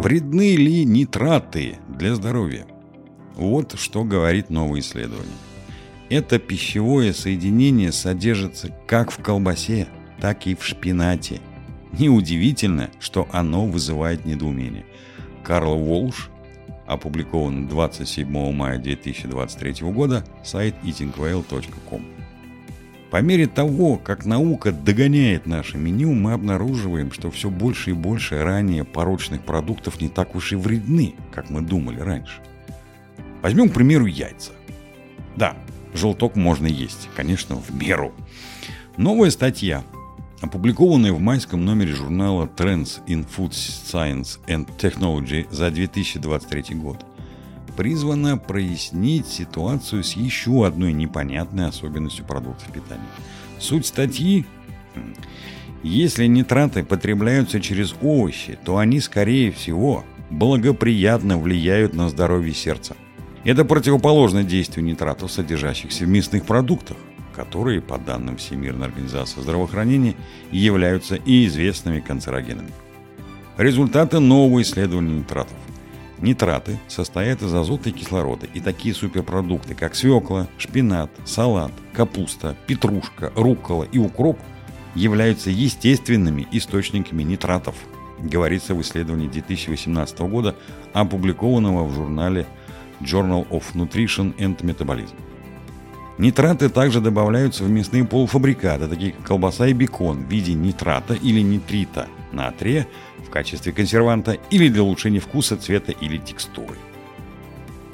Вредны ли нитраты для здоровья? Вот что говорит новое исследование. Это пищевое соединение содержится как в колбасе, так и в шпинате. Неудивительно, что оно вызывает недоумение. Карл Волш опубликован 27 мая 2023 года, сайт eatingwell.com. По мере того, как наука догоняет наше меню, мы обнаруживаем, что все больше и больше ранее порочных продуктов не так уж и вредны, как мы думали раньше. Возьмем, к примеру, яйца. Да, желток можно есть, конечно, в меру. Новая статья, опубликованная в майском номере журнала Trends in Food Science and Technology за 2023 год, призвана прояснить ситуацию с еще одной непонятной особенностью продуктов питания. Суть статьи если нитраты потребляются через овощи, то они, скорее всего, благоприятно влияют на здоровье сердца. Это противоположно действию нитратов, содержащихся в мясных продуктах, которые, по данным Всемирной организации здравоохранения, являются и известными канцерогенами. Результаты нового исследования нитратов. Нитраты состоят из азота и кислорода, и такие суперпродукты, как свекла, шпинат, салат, капуста, петрушка, руккола и укроп являются естественными источниками нитратов, говорится в исследовании 2018 года, опубликованного в журнале Journal of Nutrition and Metabolism. Нитраты также добавляются в мясные полуфабрикаты, такие как колбаса и бекон, в виде нитрата или нитрита натрия в качестве консерванта или для улучшения вкуса, цвета или текстуры.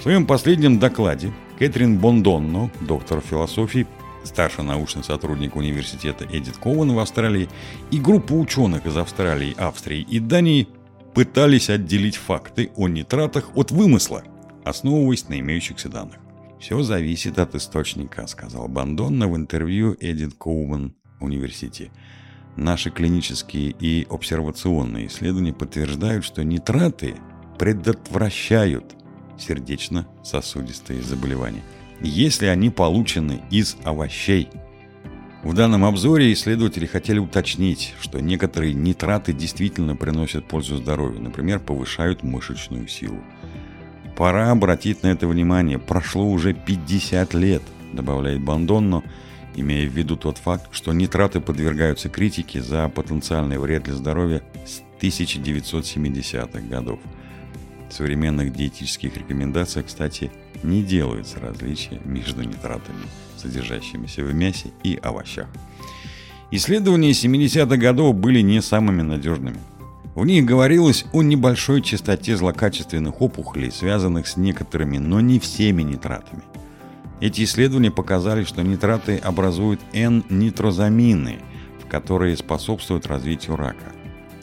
В своем последнем докладе Кэтрин Бондонно, доктор философии, старший научный сотрудник университета Эдит Кован в Австралии, и группа ученых из Австралии, Австрии и Дании пытались отделить факты о нитратах от вымысла, основываясь на имеющихся данных. «Все зависит от источника», — сказал Бандонна в интервью Эдит Коуман университете. Наши клинические и обсервационные исследования подтверждают, что нитраты предотвращают сердечно-сосудистые заболевания, если они получены из овощей. В данном обзоре исследователи хотели уточнить, что некоторые нитраты действительно приносят пользу здоровью, например, повышают мышечную силу. Пора обратить на это внимание. Прошло уже 50 лет, добавляет Бандонно, имея в виду тот факт, что нитраты подвергаются критике за потенциальный вред для здоровья с 1970-х годов. В современных диетических рекомендациях, кстати, не делаются различия между нитратами, содержащимися в мясе и овощах. Исследования 70-х годов были не самыми надежными – в них говорилось о небольшой частоте злокачественных опухолей, связанных с некоторыми, но не всеми нитратами. Эти исследования показали, что нитраты образуют N-нитрозамины, которые способствуют развитию рака.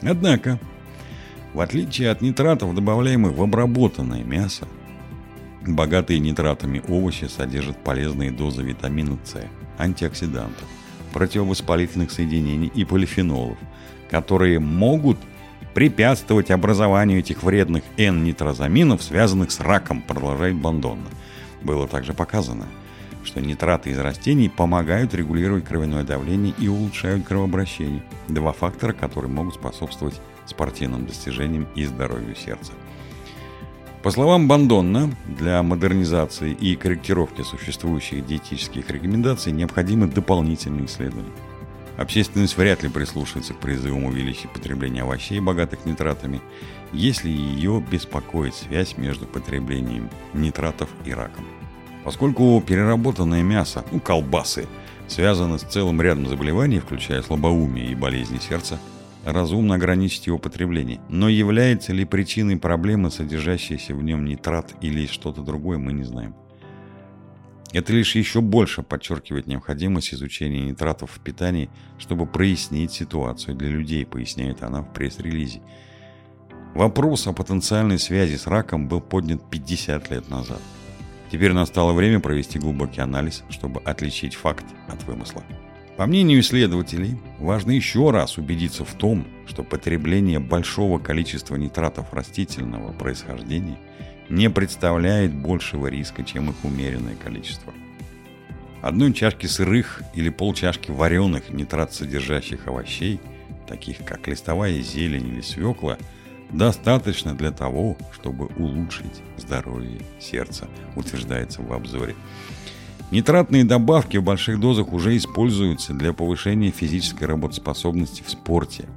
Однако, в отличие от нитратов, добавляемых в обработанное мясо, богатые нитратами овощи содержат полезные дозы витамина С, антиоксидантов, противовоспалительных соединений и полифенолов, которые могут препятствовать образованию этих вредных N-нитрозаминов, связанных с раком, продолжает Бандонна. Было также показано, что нитраты из растений помогают регулировать кровяное давление и улучшают кровообращение. Два фактора, которые могут способствовать спортивным достижениям и здоровью сердца. По словам Бандонна, для модернизации и корректировки существующих диетических рекомендаций необходимы дополнительные исследования. Общественность вряд ли прислушается к призывам увеличить потребление овощей, богатых нитратами, если ее беспокоит связь между потреблением нитратов и раком. Поскольку переработанное мясо, ну колбасы, связано с целым рядом заболеваний, включая слабоумие и болезни сердца, разумно ограничить его потребление. Но является ли причиной проблемы содержащийся в нем нитрат или что-то другое, мы не знаем. Это лишь еще больше подчеркивает необходимость изучения нитратов в питании, чтобы прояснить ситуацию для людей, поясняет она в пресс-релизе. Вопрос о потенциальной связи с раком был поднят 50 лет назад. Теперь настало время провести глубокий анализ, чтобы отличить факт от вымысла. По мнению исследователей, важно еще раз убедиться в том, что потребление большого количества нитратов растительного происхождения – не представляет большего риска, чем их умеренное количество. Одной чашки сырых или полчашки вареных нитрат содержащих овощей, таких как листовая зелень или свекла, достаточно для того, чтобы улучшить здоровье сердца, утверждается в обзоре. Нитратные добавки в больших дозах уже используются для повышения физической работоспособности в спорте,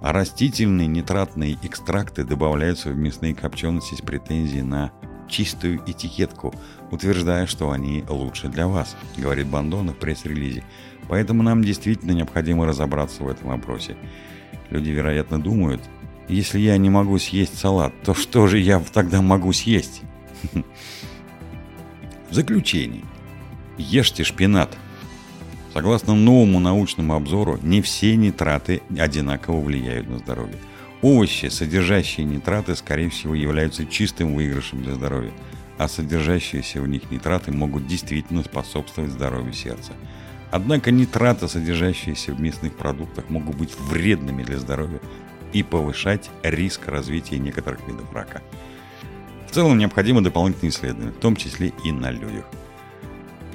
а растительные нитратные экстракты добавляются в мясные копчености с претензией на чистую этикетку, утверждая, что они лучше для вас, говорит Бандона в пресс-релизе. Поэтому нам действительно необходимо разобраться в этом вопросе. Люди, вероятно, думают, если я не могу съесть салат, то что же я тогда могу съесть? В заключение. Ешьте шпинат. Согласно новому научному обзору, не все нитраты одинаково влияют на здоровье. Овощи, содержащие нитраты, скорее всего, являются чистым выигрышем для здоровья, а содержащиеся в них нитраты могут действительно способствовать здоровью сердца. Однако нитраты, содержащиеся в мясных продуктах, могут быть вредными для здоровья и повышать риск развития некоторых видов рака. В целом необходимы дополнительные исследования, в том числе и на людях.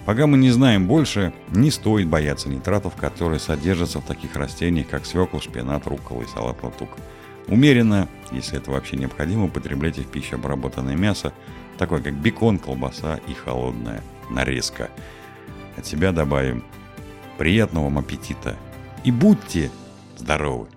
Пока мы не знаем больше, не стоит бояться нитратов, которые содержатся в таких растениях, как свекла, шпинат, руккола и салат латук. Умеренно, если это вообще необходимо, употребляйте в пищу обработанное мясо, такое как бекон, колбаса и холодная нарезка. От себя добавим приятного вам аппетита и будьте здоровы!